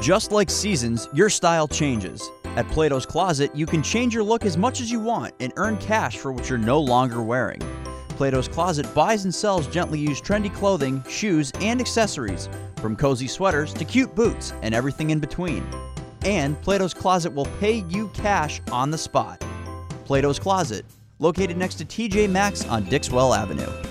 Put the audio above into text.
Just like seasons, your style changes. At Plato's Closet, you can change your look as much as you want and earn cash for what you're no longer wearing. Plato's Closet buys and sells gently used trendy clothing, shoes, and accessories, from cozy sweaters to cute boots and everything in between. And Plato's Closet will pay you cash on the spot. Plato's Closet, located next to TJ Maxx on Dixwell Avenue.